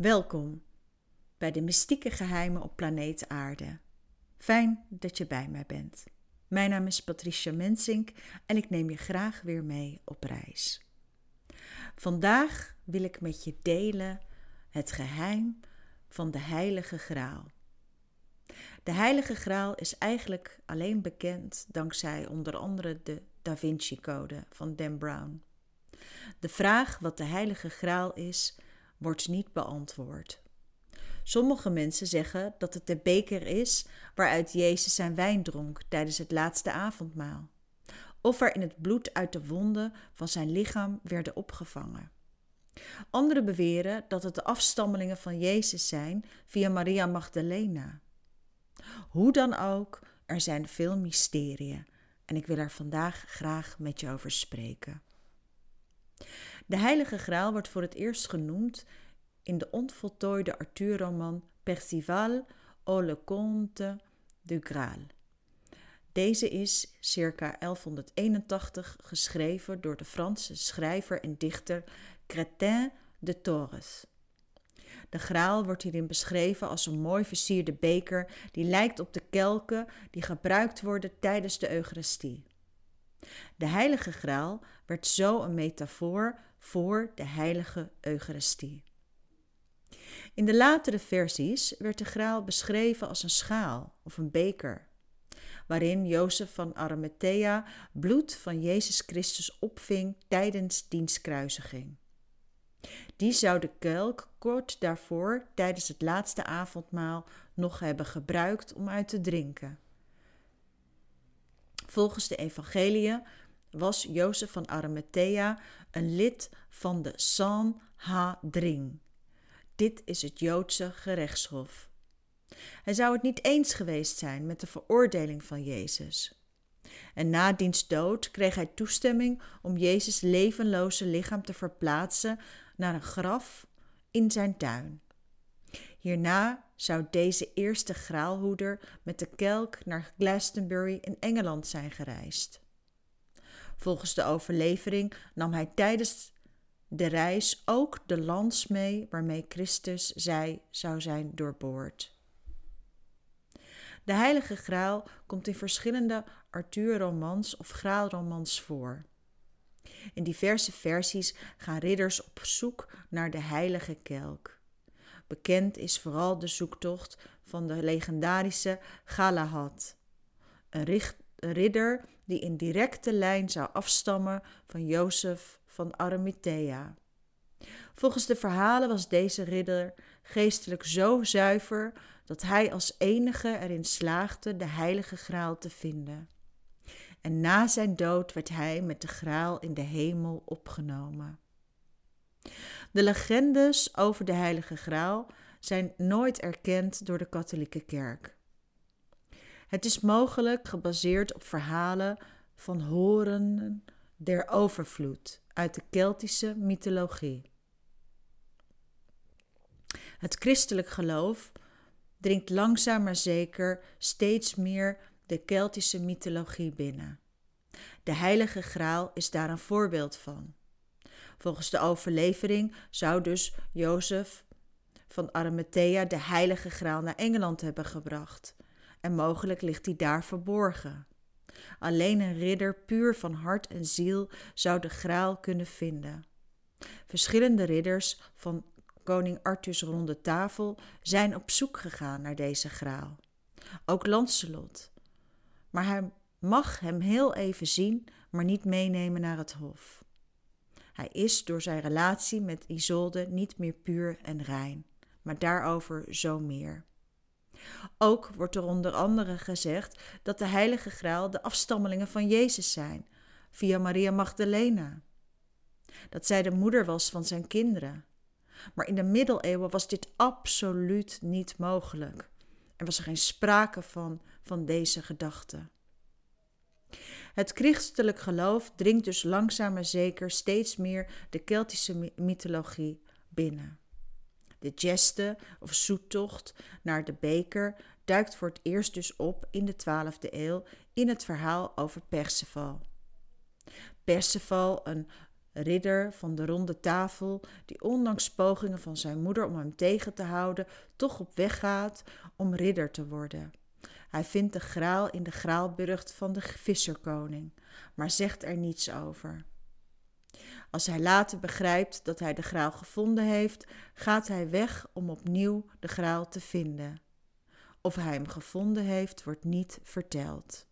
Welkom bij de mystieke geheimen op planeet Aarde. Fijn dat je bij mij bent. Mijn naam is Patricia Mensink en ik neem je graag weer mee op reis. Vandaag wil ik met je delen het geheim van de Heilige Graal. De Heilige Graal is eigenlijk alleen bekend dankzij onder andere de Da Vinci Code van Dan Brown. De vraag wat de Heilige Graal is, wordt niet beantwoord. Sommige mensen zeggen dat het de beker is waaruit Jezus zijn wijn dronk tijdens het laatste avondmaal, of waarin het bloed uit de wonden van zijn lichaam werden opgevangen. Anderen beweren dat het de afstammelingen van Jezus zijn via Maria Magdalena. Hoe dan ook, er zijn veel mysteriën en ik wil er vandaag graag met je over spreken. De Heilige Graal wordt voor het eerst genoemd in de onvoltooide Arthur-roman Percival au le Comte du Graal. Deze is circa 1181 geschreven door de Franse schrijver en dichter Crétin de Torres. De graal wordt hierin beschreven als een mooi versierde beker die lijkt op de kelken die gebruikt worden tijdens de Eucharistie. De heilige graal werd zo een metafoor voor de heilige Eucharistie. In de latere versies werd de graal beschreven als een schaal of een beker, waarin Jozef van Arimathea bloed van Jezus Christus opving tijdens diens kruisiging. Die zou de kelk kort daarvoor tijdens het laatste avondmaal nog hebben gebruikt om uit te drinken. Volgens de evangeliën was Jozef van Arimathea een lid van de Sanhedrin. Dit is het Joodse gerechtshof. Hij zou het niet eens geweest zijn met de veroordeling van Jezus. En na diens dood kreeg hij toestemming om Jezus' levenloze lichaam te verplaatsen naar een graf in zijn tuin. Hierna zou deze eerste graalhoeder met de kelk naar Glastonbury in Engeland zijn gereisd. Volgens de overlevering nam hij tijdens de reis ook de lans mee waarmee Christus zij zou zijn doorboord. De Heilige Graal komt in verschillende Arthur-romans of Graalromans voor. In diverse versies gaan ridders op zoek naar de heilige kelk. Bekend is vooral de zoektocht van de legendarische Galahad, een ridder die in directe lijn zou afstammen van Jozef van Arimathea. Volgens de verhalen was deze ridder geestelijk zo zuiver dat hij als enige erin slaagde de heilige graal te vinden. En na zijn dood werd hij met de graal in de hemel opgenomen. De legendes over de heilige graal zijn nooit erkend door de katholieke kerk. Het is mogelijk gebaseerd op verhalen van horen der overvloed uit de Keltische mythologie. Het christelijk geloof dringt langzaam maar zeker steeds meer de Keltische mythologie binnen. De Heilige Graal is daar een voorbeeld van. Volgens de overlevering zou dus Jozef van Arimathea de Heilige Graal naar Engeland hebben gebracht. En mogelijk ligt hij daar verborgen. Alleen een ridder puur van hart en ziel zou de graal kunnen vinden. Verschillende ridders van koning Arthurs ronde tafel zijn op zoek gegaan naar deze graal. Ook Lancelot. Maar hij mag hem heel even zien, maar niet meenemen naar het hof. Hij is door zijn relatie met Isolde niet meer puur en rein, maar daarover zo meer. Ook wordt er onder andere gezegd dat de Heilige Graal de afstammelingen van Jezus zijn, via Maria Magdalena. Dat zij de moeder was van zijn kinderen. Maar in de middeleeuwen was dit absoluut niet mogelijk. Er was er geen sprake van, van deze gedachte. Het christelijk geloof dringt dus langzaam maar zeker steeds meer de Keltische mythologie binnen. De geste of zoettocht naar de beker duikt voor het eerst dus op in de 12e eeuw in het verhaal over Perceval. Perceval, een ridder van de ronde tafel, die ondanks pogingen van zijn moeder om hem tegen te houden, toch op weg gaat om ridder te worden. Hij vindt de graal in de graalburcht van de visserkoning, maar zegt er niets over. Als hij later begrijpt dat hij de graal gevonden heeft, gaat hij weg om opnieuw de graal te vinden. Of hij hem gevonden heeft, wordt niet verteld.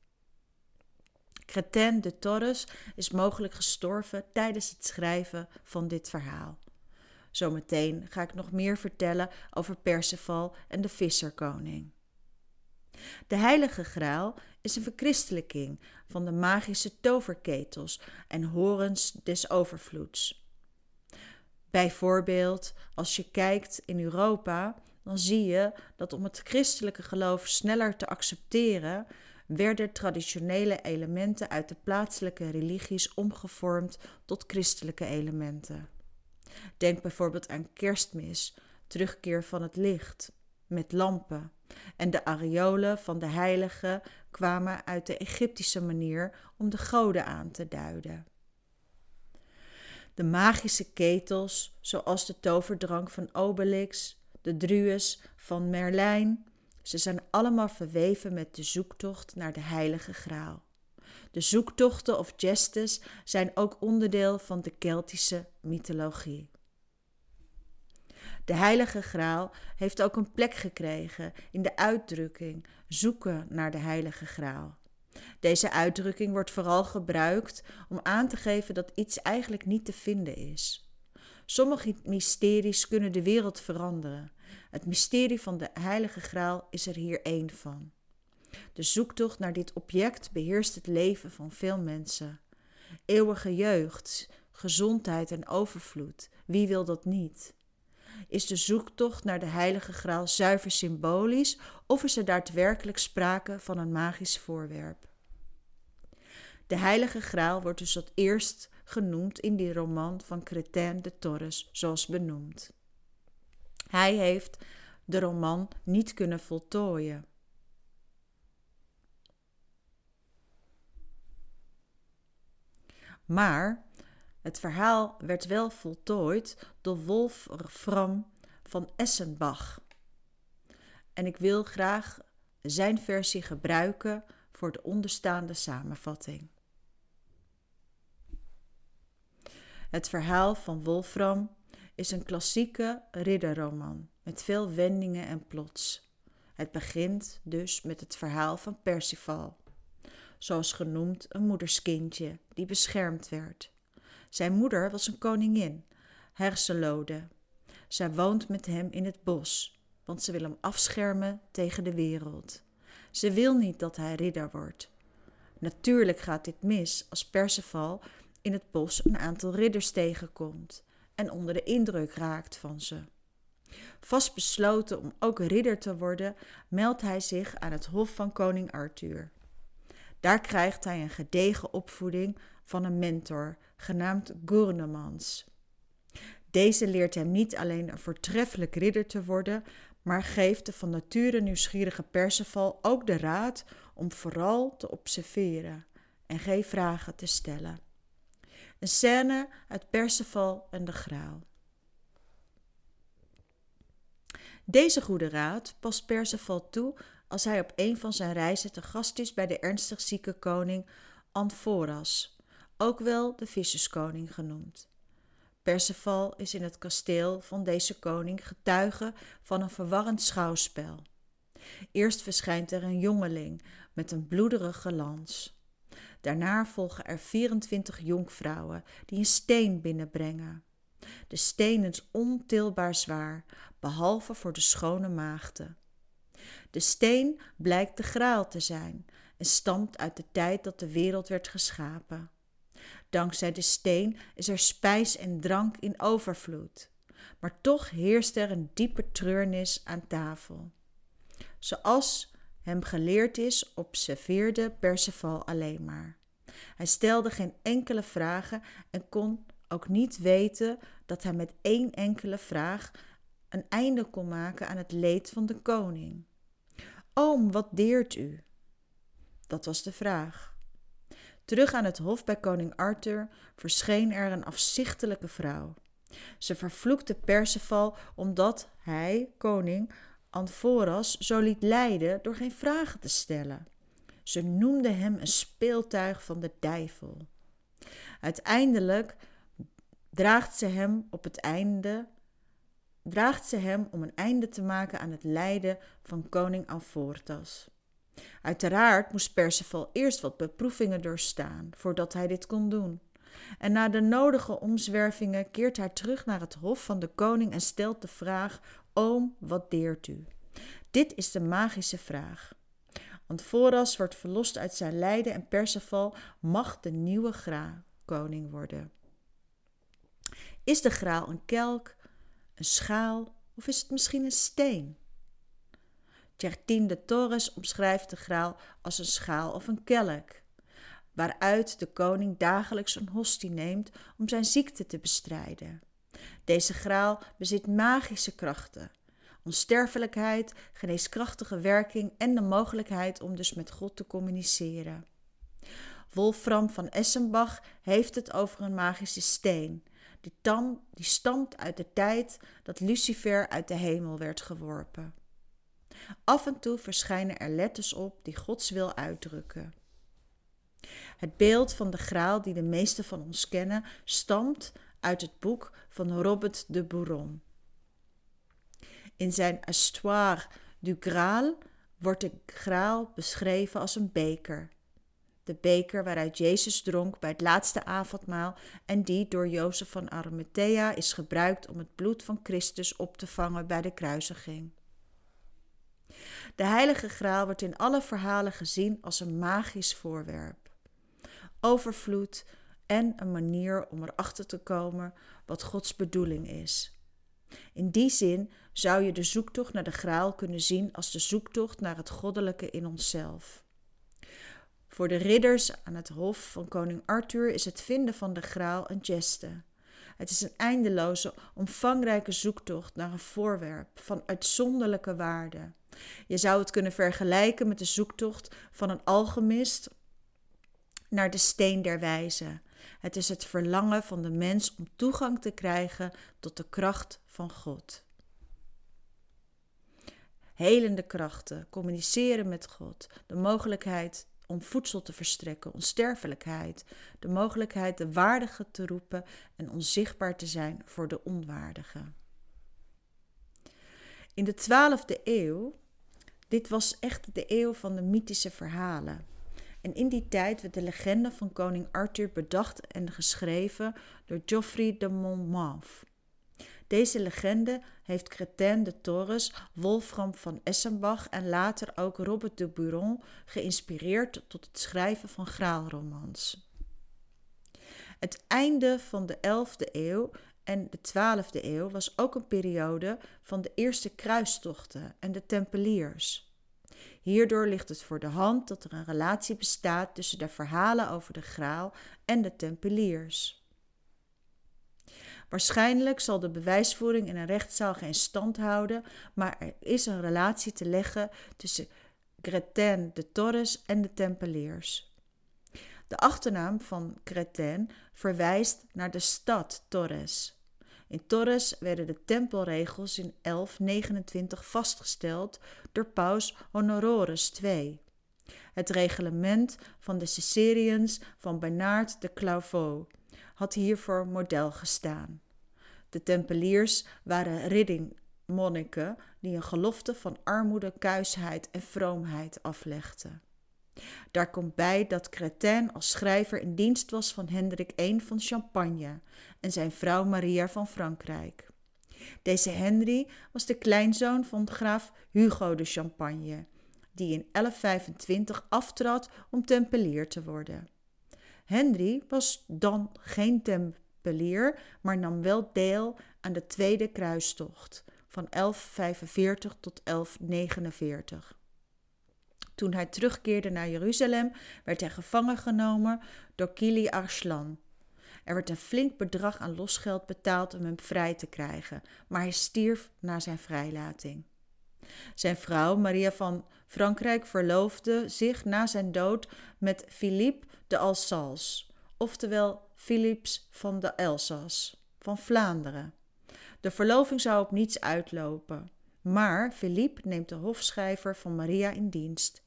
Crétin de Torres is mogelijk gestorven tijdens het schrijven van dit verhaal. Zometeen ga ik nog meer vertellen over Perceval en de visserkoning. De heilige graal is een verchristelijking van de magische toverketels en horens des overvloeds. Bijvoorbeeld, als je kijkt in Europa, dan zie je dat om het christelijke geloof sneller te accepteren, werden traditionele elementen uit de plaatselijke religies omgevormd tot christelijke elementen. Denk bijvoorbeeld aan kerstmis, terugkeer van het licht, met lampen. En de areolen van de heiligen kwamen uit de Egyptische manier om de goden aan te duiden. De magische ketels, zoals de toverdrank van Obelix, de drues van Merlijn, ze zijn allemaal verweven met de zoektocht naar de heilige graal. De zoektochten of gestes zijn ook onderdeel van de Keltische mythologie. De Heilige Graal heeft ook een plek gekregen in de uitdrukking zoeken naar de Heilige Graal. Deze uitdrukking wordt vooral gebruikt om aan te geven dat iets eigenlijk niet te vinden is. Sommige mysteries kunnen de wereld veranderen. Het mysterie van de Heilige Graal is er hier één van. De zoektocht naar dit object beheerst het leven van veel mensen. Eeuwige jeugd, gezondheid en overvloed, wie wil dat niet? Is de zoektocht naar de Heilige Graal zuiver symbolisch of is er daadwerkelijk sprake van een magisch voorwerp? De Heilige Graal wordt dus tot eerst genoemd in die roman van Crétin de Torres, zoals benoemd. Hij heeft de roman niet kunnen voltooien. Maar het verhaal werd wel voltooid door Wolfram van Essenbach. En ik wil graag zijn versie gebruiken voor de onderstaande samenvatting. Het verhaal van Wolfram is een klassieke ridderroman met veel wendingen en plots. Het begint dus met het verhaal van Percival, zoals genoemd een moederskindje die beschermd werd. Zijn moeder was een koningin, Herselode. Zij woont met hem in het bos, want ze wil hem afschermen tegen de wereld. Ze wil niet dat hij ridder wordt. Natuurlijk gaat dit mis als Perceval in het bos een aantal ridders tegenkomt en onder de indruk raakt van ze. Vast besloten om ook ridder te worden, meldt hij zich aan het hof van koning Arthur. Daar krijgt hij een gedegen opvoeding van een mentor, genaamd Gurnemans. Deze leert hem niet alleen een voortreffelijk ridder te worden, maar geeft de van nature nieuwsgierige Perceval ook de raad om vooral te observeren en geen vragen te stellen. Een scène uit Perceval en de Graal. Deze goede raad past Perceval toe als hij op een van zijn reizen te gast is bij de ernstig zieke koning Anthoras, ook wel de visserskoning genoemd. Perceval is in het kasteel van deze koning getuige van een verwarrend schouwspel. Eerst verschijnt er een jongeling met een bloederige lans. Daarna volgen er 24 jonkvrouwen die een steen binnenbrengen. De steen is ontilbaar zwaar, behalve voor de schone maagden. De steen blijkt de graal te zijn en stamt uit de tijd dat de wereld werd geschapen. Dankzij de steen is er spijs en drank in overvloed. Maar toch heerst er een diepe treurnis aan tafel. Zoals hem geleerd is, observeerde Perceval alleen maar. Hij stelde geen enkele vragen en kon ook niet weten dat hij met één enkele vraag een einde kon maken aan het leed van de koning. Oom, wat deert u? Dat was de vraag. Terug aan het hof bij koning Arthur verscheen er een afzichtelijke vrouw. Ze vervloekte Perceval omdat hij, koning Anforas, zo liet leiden door geen vragen te stellen. Ze noemde hem een speeltuig van de duivel. Uiteindelijk draagt ze hem op het einde draagt ze hem om een einde te maken aan het lijden van koning Alfortas. Uiteraard moest Perceval eerst wat beproevingen doorstaan voordat hij dit kon doen. En na de nodige omzwervingen keert hij terug naar het hof van de koning en stelt de vraag: Oom, wat deert u? Dit is de magische vraag. Antforas wordt verlost uit zijn lijden en Perceval mag de nieuwe koning worden. Is de graal een kelk, een schaal of is het misschien een steen? Tjertien de Torres omschrijft de graal als een schaal of een kelk, waaruit de koning dagelijks een hostie neemt om zijn ziekte te bestrijden. Deze graal bezit magische krachten, onsterfelijkheid, geneeskrachtige werking en de mogelijkheid om dus met God te communiceren. Wolfram van Essenbach heeft het over een magische steen, tam, die stamt uit de tijd dat Lucifer uit de hemel werd geworpen. Af en toe verschijnen er letters op die Gods wil uitdrukken. Het beeld van de graal die de meesten van ons kennen stamt uit het boek van Robert de Bourron. In zijn Histoire du Graal wordt de graal beschreven als een beker. De beker waaruit Jezus dronk bij het laatste avondmaal en die door Jozef van Arimathea is gebruikt om het bloed van Christus op te vangen bij de kruisiging. De heilige graal wordt in alle verhalen gezien als een magisch voorwerp. Overvloed en een manier om erachter te komen wat Gods bedoeling is. In die zin zou je de zoektocht naar de graal kunnen zien als de zoektocht naar het goddelijke in onszelf. Voor de ridders aan het hof van koning Arthur is het vinden van de graal een geste. Het is een eindeloze, omvangrijke zoektocht naar een voorwerp van uitzonderlijke waarde. Je zou het kunnen vergelijken met de zoektocht van een alchemist naar de steen der wijze. Het is het verlangen van de mens om toegang te krijgen tot de kracht van God. Helende krachten, communiceren met God, de mogelijkheid om voedsel te verstrekken, onsterfelijkheid, de mogelijkheid de waardige te roepen en onzichtbaar te zijn voor de onwaardige. In de 12e eeuw, dit was echt de eeuw van de mythische verhalen. En in die tijd werd de legende van koning Arthur bedacht en geschreven door Geoffrey de Monmouth. Deze legende heeft Crétin de Torres, Wolfram van Essenbach en later ook Robert de Buron geïnspireerd tot het schrijven van graalromans. Het einde van de 11e eeuw en de 12e eeuw was ook een periode van de eerste kruistochten en de Tempeliers. Hierdoor ligt het voor de hand dat er een relatie bestaat tussen de verhalen over de graal en de Tempeliers. Waarschijnlijk zal de bewijsvoering in een rechtszaal geen stand houden, maar er is een relatie te leggen tussen Gretin de Torres en de Tempeliers. De achternaam van Gretin verwijst naar de stad Torres. In Torres werden de tempelregels in 1129 vastgesteld door paus Honorius II. Het reglement van de Cicerians van Bernard de Clairvaux had hiervoor model gestaan. De Tempeliers waren riddingmonniken die een gelofte van armoede, kuisheid en vroomheid aflegden. Daar komt bij dat Crétin als schrijver in dienst was van Hendrik I van Champagne en zijn vrouw Maria van Frankrijk. Deze Henry was de kleinzoon van graaf Hugo de Champagne, die in 1125 aftrad om tempelier te worden. Henry was dan geen tempelier, maar nam wel deel aan de Tweede Kruistocht van 1145 tot 1149. Toen hij terugkeerde naar Jeruzalem, werd hij gevangen genomen door Kili Arslan. Er werd een flink bedrag aan losgeld betaald om hem vrij te krijgen, maar hij stierf na zijn vrijlating. Zijn vrouw, Maria van Frankrijk verloofde zich na zijn dood met Philippe de Alsace, oftewel Philips van de Elzas, van Vlaanderen. De verloving zou op niets uitlopen, maar Philippe neemt de hofschrijver van Maria in dienst.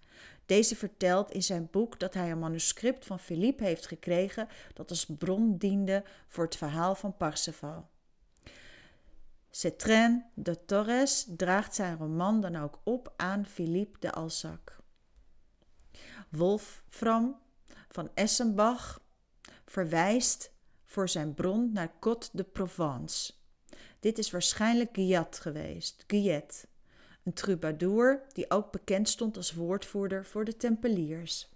Deze vertelt in zijn boek dat hij een manuscript van Philippe heeft gekregen dat als bron diende voor het verhaal van Parsifal. Cetrin de Torres draagt zijn roman dan ook op aan Philippe de Alsac. Wolfram van Essenbach verwijst voor zijn bron naar Côte de Provence. Dit is waarschijnlijk Guyat geweest, Guyet, een troubadour die ook bekend stond als woordvoerder voor de Tempeliers.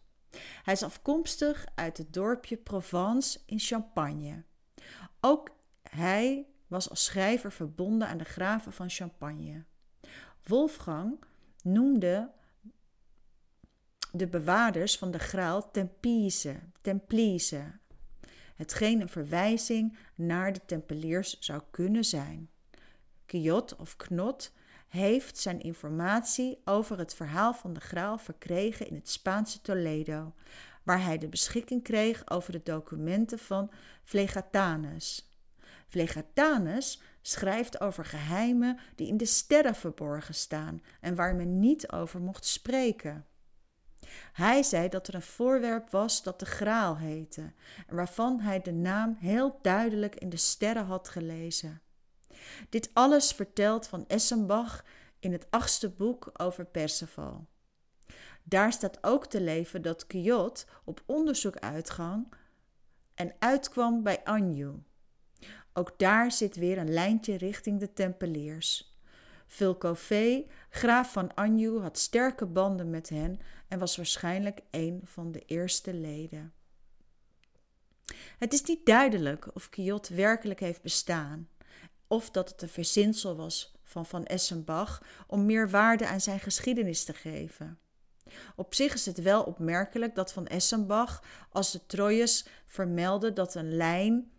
Hij is afkomstig uit het dorpje Provence in Champagne. Ook hij was als schrijver verbonden aan de graven van Champagne. Wolfgang noemde de bewaarders van de graal Tempiese, Templice, hetgeen een verwijzing naar de Tempeliers zou kunnen zijn. Quiot of Knot heeft zijn informatie over het verhaal van de graal verkregen in het Spaanse Toledo, waar hij de beschikking kreeg over de documenten van Vlegatanus. Vlegatanus schrijft over geheimen die in de sterren verborgen staan en waar men niet over mocht spreken. Hij zei dat er een voorwerp was dat de graal heette en waarvan hij de naam heel duidelijk in de sterren had gelezen. Dit alles vertelt van Essenbach in het achtste boek over Perceval. Daar staat ook te leven dat Quiot op onderzoek uitgang en uitkwam bij Anjou. Ook daar zit weer een lijntje richting de Tempeliers. Vilcové, graaf van Anjou, had sterke banden met hen en was waarschijnlijk een van de eerste leden. Het is niet duidelijk of Quiot werkelijk heeft bestaan, of dat het een verzinsel was van Van Essenbach om meer waarde aan zijn geschiedenis te geven. Op zich is het wel opmerkelijk dat Van Essenbach als de Troyes vermeldde dat een lijn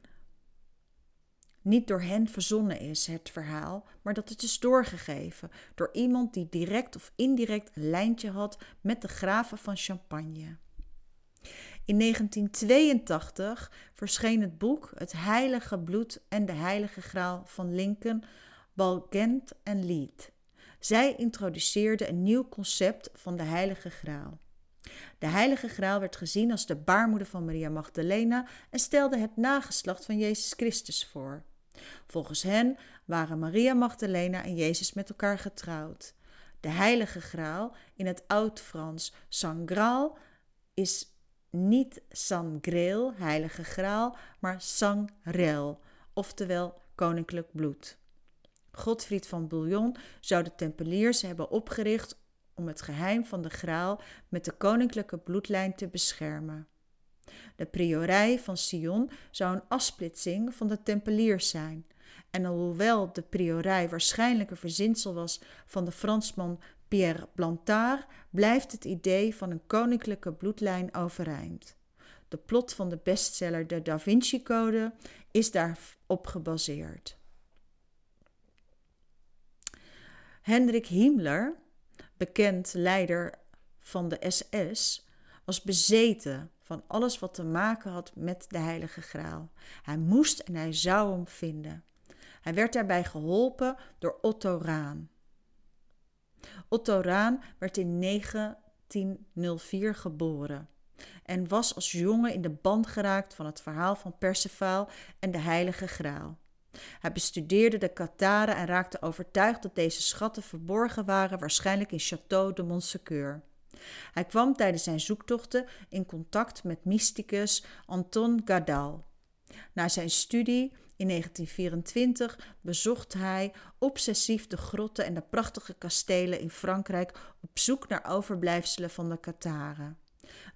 niet door hen verzonnen is, het verhaal, maar dat het is doorgegeven door iemand die direct of indirect een lijntje had met de graven van Champagne. In 1982 verscheen het boek Het Heilige Bloed en de Heilige Graal van Lincoln, Balgent en Lead. Zij introduceerde een nieuw concept van de Heilige Graal. De Heilige Graal werd gezien als de baarmoeder van Maria Magdalena en stelde het nageslacht van Jezus Christus voor. Volgens hen waren Maria Magdalena en Jezus met elkaar getrouwd. De Heilige Graal, in het Oud-Frans Sangraal, is niet Sangrail, Heilige Graal, maar Sangrel, oftewel koninklijk bloed. Godfried van Bouillon zou de Tempeliers hebben opgericht om het geheim van de Graal met de koninklijke bloedlijn te beschermen. De priorij van Sion zou een afsplitsing van de Tempeliers zijn. En alhoewel de priorij waarschijnlijk een verzinsel was van de Fransman Pierre Plantard, blijft het idee van een koninklijke bloedlijn overeind. De plot van de bestseller De Da Vinci Code is daarop gebaseerd. Hendrik Himmler, bekend leider van de SS, was bezeten van alles wat te maken had met de Heilige Graal. Hij moest en hij zou hem vinden. Hij werd daarbij geholpen door Otto Raan. Otto Raan werd in 1904 geboren en was als jongen in de band geraakt van het verhaal van Perceval en de Heilige Graal. Hij bestudeerde de Kataren en raakte overtuigd dat deze schatten verborgen waren, waarschijnlijk in Château de Montsecoeur. Hij kwam tijdens zijn zoektochten in contact met mysticus Anton Gadal. Na zijn studie in 1924 bezocht hij obsessief de grotten en de prachtige kastelen in Frankrijk op zoek naar overblijfselen van de Kataren.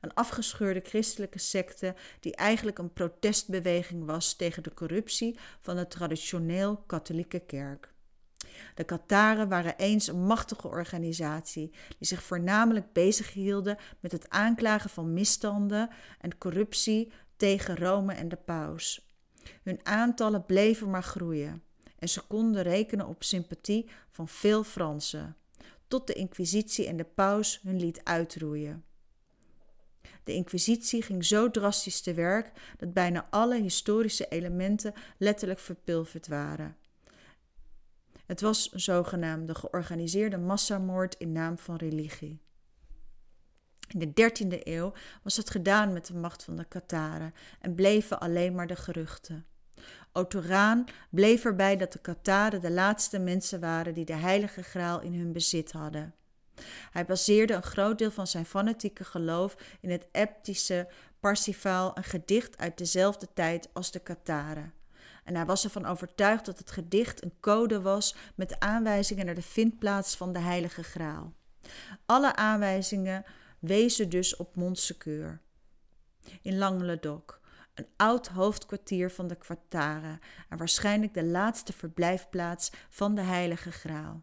Een afgescheurde christelijke secte die eigenlijk een protestbeweging was tegen de corruptie van de traditioneel katholieke kerk. De Kataren waren eens een machtige organisatie die zich voornamelijk bezighielden met het aanklagen van misstanden en corruptie tegen Rome en de paus. Hun aantallen bleven maar groeien en ze konden rekenen op sympathie van veel Fransen. tot de Inquisitie en de paus hun liet uitroeien. De Inquisitie ging zo drastisch te werk dat bijna alle historische elementen letterlijk verpulverd waren. Het was een zogenaamde georganiseerde massamoord in naam van religie. In de 13e eeuw was het gedaan met de macht van de Kataren en bleven alleen maar de geruchten. Otto Raan bleef erbij dat de Kataren de laatste mensen waren die de heilige graal in hun bezit hadden. Hij baseerde een groot deel van zijn fanatieke geloof in het Eptische Parsifal, een gedicht uit dezelfde tijd als de Kataren. En hij was ervan overtuigd dat het gedicht een code was met aanwijzingen naar de vindplaats van de heilige graal. Alle aanwijzingen wezen dus op Montsecoeur. In Languedoc, een oud hoofdkwartier van de Kwartaren en waarschijnlijk de laatste verblijfplaats van de Heilige Graal.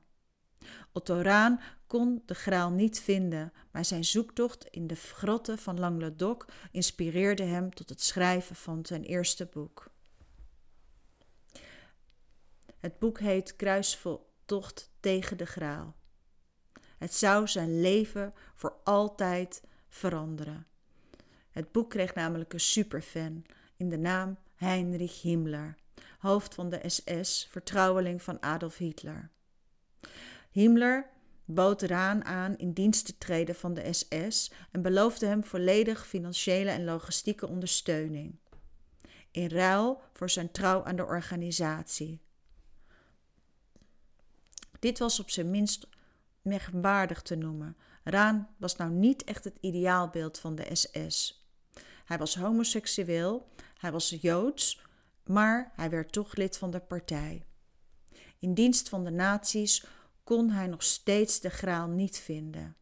Otto Raan kon de graal niet vinden, maar zijn zoektocht in de grotten van Languedoc inspireerde hem tot het schrijven van zijn eerste boek. Het boek heet Kruistocht tegen de graal. Het zou zijn leven voor altijd veranderen. Het boek kreeg namelijk een superfan in de naam Heinrich Himmler, hoofd van de SS, vertrouweling van Adolf Hitler. Himmler bood Raan aan in dienst te treden van de SS en beloofde hem volledig financiële en logistieke ondersteuning. In ruil voor zijn trouw aan de organisatie. Dit was op zijn minst merkwaardig te noemen. Raan was nou niet echt het ideaalbeeld van de SS. Hij was homoseksueel, hij was joods, maar hij werd toch lid van de partij. In dienst van de nazi's kon hij nog steeds de graal niet vinden.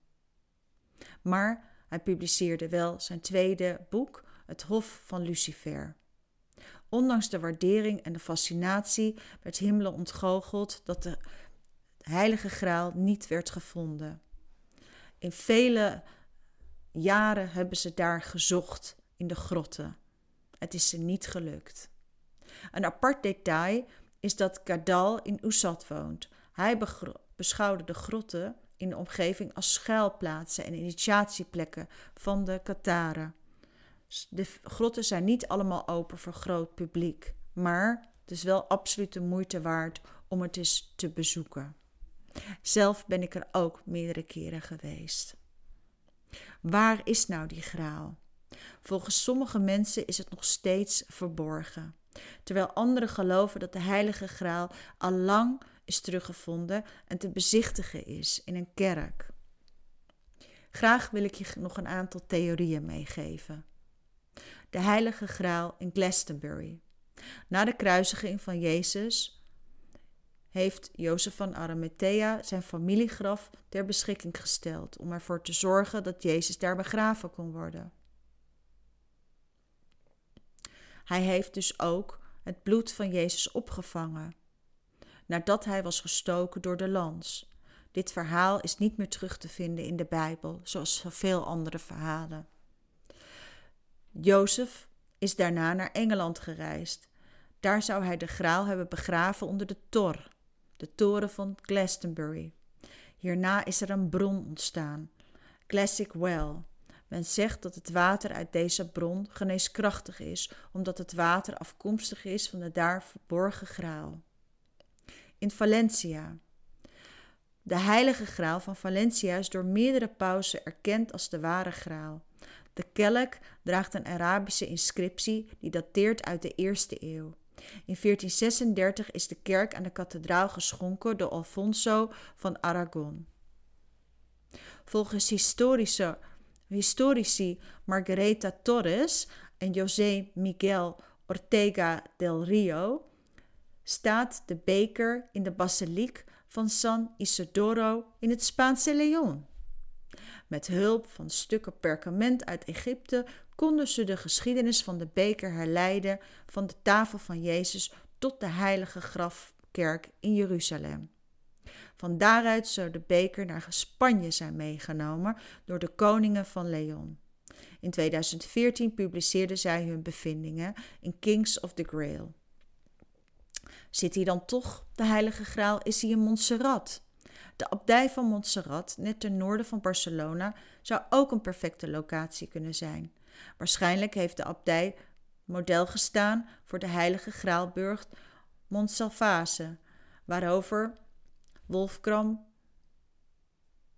Maar hij publiceerde wel zijn tweede boek, Het Hof van Lucifer. Ondanks de waardering en de fascinatie werd Himmler ontgoocheld dat de heilige graal niet werd gevonden. In vele jaren hebben ze daar gezocht in de grotten. Het is ze niet gelukt. Een apart detail is dat Kadal in Oesat woont. Hij beschouwde de grotten in de omgeving als schuilplaatsen en initiatieplekken van de Kataren. De grotten zijn niet allemaal open voor groot publiek, maar het is wel absoluut de moeite waard om het eens te bezoeken. Zelf ben ik er ook meerdere keren geweest. Waar is nou die graal? Volgens sommige mensen is het nog steeds verborgen, terwijl anderen geloven dat de heilige graal al lang is teruggevonden en te bezichtigen is in een kerk. Graag wil ik je nog een aantal theorieën meegeven. De heilige graal in Glastonbury. Na de kruisiging van Jezus heeft Jozef van Arimathea zijn familiegraf ter beschikking gesteld om ervoor te zorgen dat Jezus daar begraven kon worden. Hij heeft dus ook het bloed van Jezus opgevangen, nadat hij was gestoken door de lans. Dit verhaal is niet meer terug te vinden in de Bijbel, zoals zoveel andere verhalen. Jozef is daarna naar Engeland gereisd. Daar zou hij de graal hebben begraven onder de tor, de toren van Glastonbury. Hierna is er een bron ontstaan, Classic Well. Men zegt dat het water uit deze bron geneeskrachtig is, omdat het water afkomstig is van de daar verborgen graal. In Valencia. De heilige graal van Valencia is door meerdere pausen erkend als de ware graal. De kelk draagt een Arabische inscriptie die dateert uit de eerste eeuw. In 1436 is de kerk aan de kathedraal geschonken door Alfonso van Aragon. Volgens historici Margareta Torres en José Miguel Ortega del Rio staat de beker in de basiliek van San Isidoro in het Spaanse Leon. Met hulp van stukken perkament uit Egypte konden ze de geschiedenis van de beker herleiden van de tafel van Jezus tot de heilige grafkerk in Jeruzalem. Van daaruit zou de beker naar Spanje zijn meegenomen door de koningen van Leon. In 2014 publiceerden zij hun bevindingen in Kings of the Grail. Zit hij dan toch, de heilige graal, is hij in Montserrat? De abdij van Montserrat, net ten noorden van Barcelona, zou ook een perfecte locatie kunnen zijn. Waarschijnlijk heeft de abdij model gestaan voor de heilige graalburg Montsalvase, waarover Wolfgram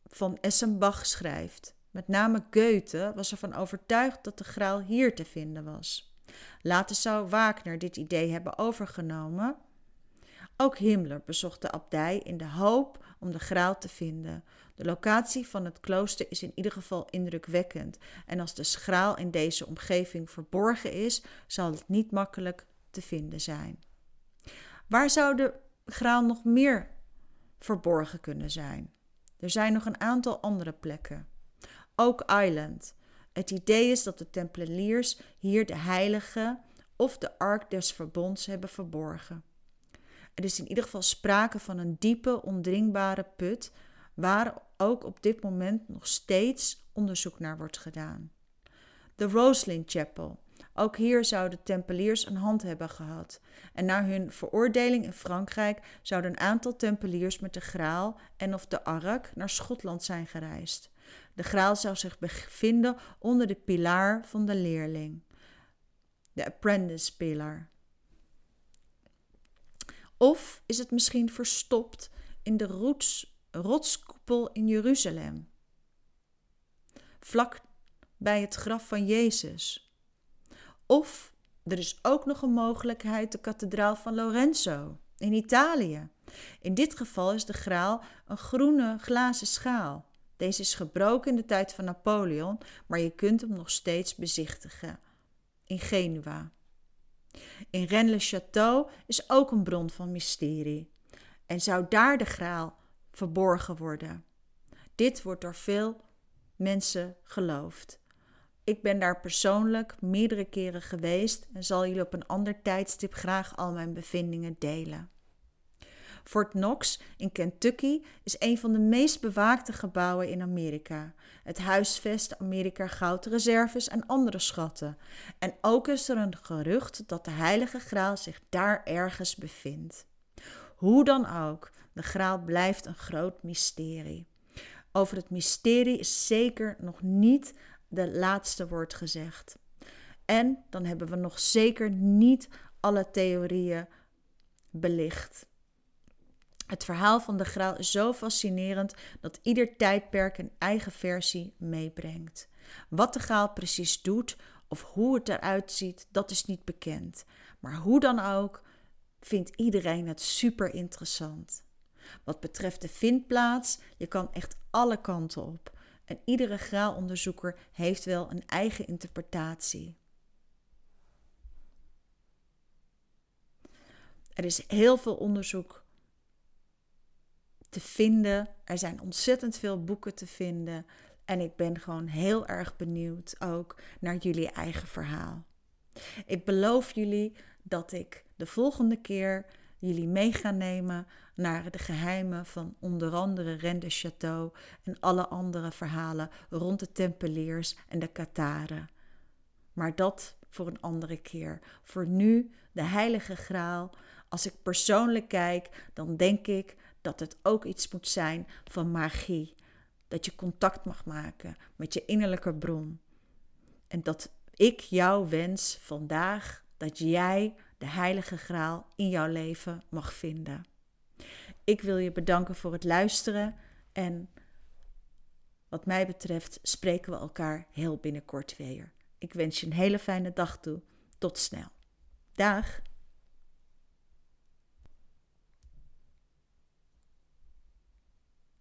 van Essenbach schrijft. Met name Goethe was ervan overtuigd dat de graal hier te vinden was. Later zou Wagner dit idee hebben overgenomen. Ook Himmler bezocht de abdij in de hoop om de graal te vinden. De locatie van het klooster is in ieder geval indrukwekkend. En als de schraal in deze omgeving verborgen is, zal het niet makkelijk te vinden zijn. Waar zou de graal nog meer verborgen kunnen zijn? Er zijn nog een aantal andere plekken. Oak Island. Het idee is dat de Tempeliers hier de heilige of de ark des verbonds hebben verborgen. Er is in ieder geval sprake van een diepe, ondringbare put waar ook op dit moment nog steeds onderzoek naar wordt gedaan. De Roslin Chapel. Ook hier zouden tempeliers een hand hebben gehad. En na hun veroordeling in Frankrijk zouden een aantal tempeliers met de graal en of de ark naar Schotland zijn gereisd. De graal zou zich bevinden onder de pilaar van de leerling, de apprentice pillar. Of is het misschien verstopt in de rots, in Jeruzalem, vlak bij het graf van Jezus? Of er is ook nog een mogelijkheid de kathedraal van Lorenzo in Italië. In dit geval is de graal een groene glazen schaal. Deze is gebroken in de tijd van Napoleon, maar je kunt hem nog steeds bezichtigen. In Genua. In Rennes-le-Château is ook een bron van mysterie. En zou daar de graal verborgen worden? Dit wordt door veel mensen geloofd. Ik ben daar persoonlijk meerdere keren geweest en zal jullie op een ander tijdstip graag al mijn bevindingen delen. Fort Knox in Kentucky is een van de meest bewaakte gebouwen in Amerika. Het huisvest Amerika goudreserves en andere schatten. En ook is er een gerucht dat de Heilige Graal zich daar ergens bevindt. Hoe dan ook, de Graal blijft een groot mysterie. Over het mysterie is zeker nog niet de laatste woord gezegd. En dan hebben we nog zeker niet alle theorieën belicht. Het verhaal van de graal is zo fascinerend dat ieder tijdperk een eigen versie meebrengt. Wat de graal precies doet of hoe het eruit ziet, dat is niet bekend. Maar hoe dan ook, vindt iedereen het super interessant. Wat betreft de vindplaats, je kan echt alle kanten op. En iedere graalonderzoeker heeft wel een eigen interpretatie. Er is heel veel onderzoek te vinden. Er zijn ontzettend veel boeken te vinden. En ik ben gewoon heel erg benieuwd ook naar jullie eigen verhaal. Ik beloof jullie dat ik de volgende keer jullie mee ga nemen naar de geheimen van onder andere Rennes Château en alle andere verhalen rond de Tempeliers en de Kataren. Maar dat voor een andere keer. Voor nu de Heilige Graal. Als ik persoonlijk kijk, dan denk ik dat het ook iets moet zijn van magie. Dat je contact mag maken met je innerlijke bron. En dat ik jou wens vandaag dat jij de Heilige Graal in jouw leven mag vinden. Ik wil je bedanken voor het luisteren en wat mij betreft spreken we elkaar heel binnenkort weer. Ik wens je een hele fijne dag toe. Tot snel. Dag.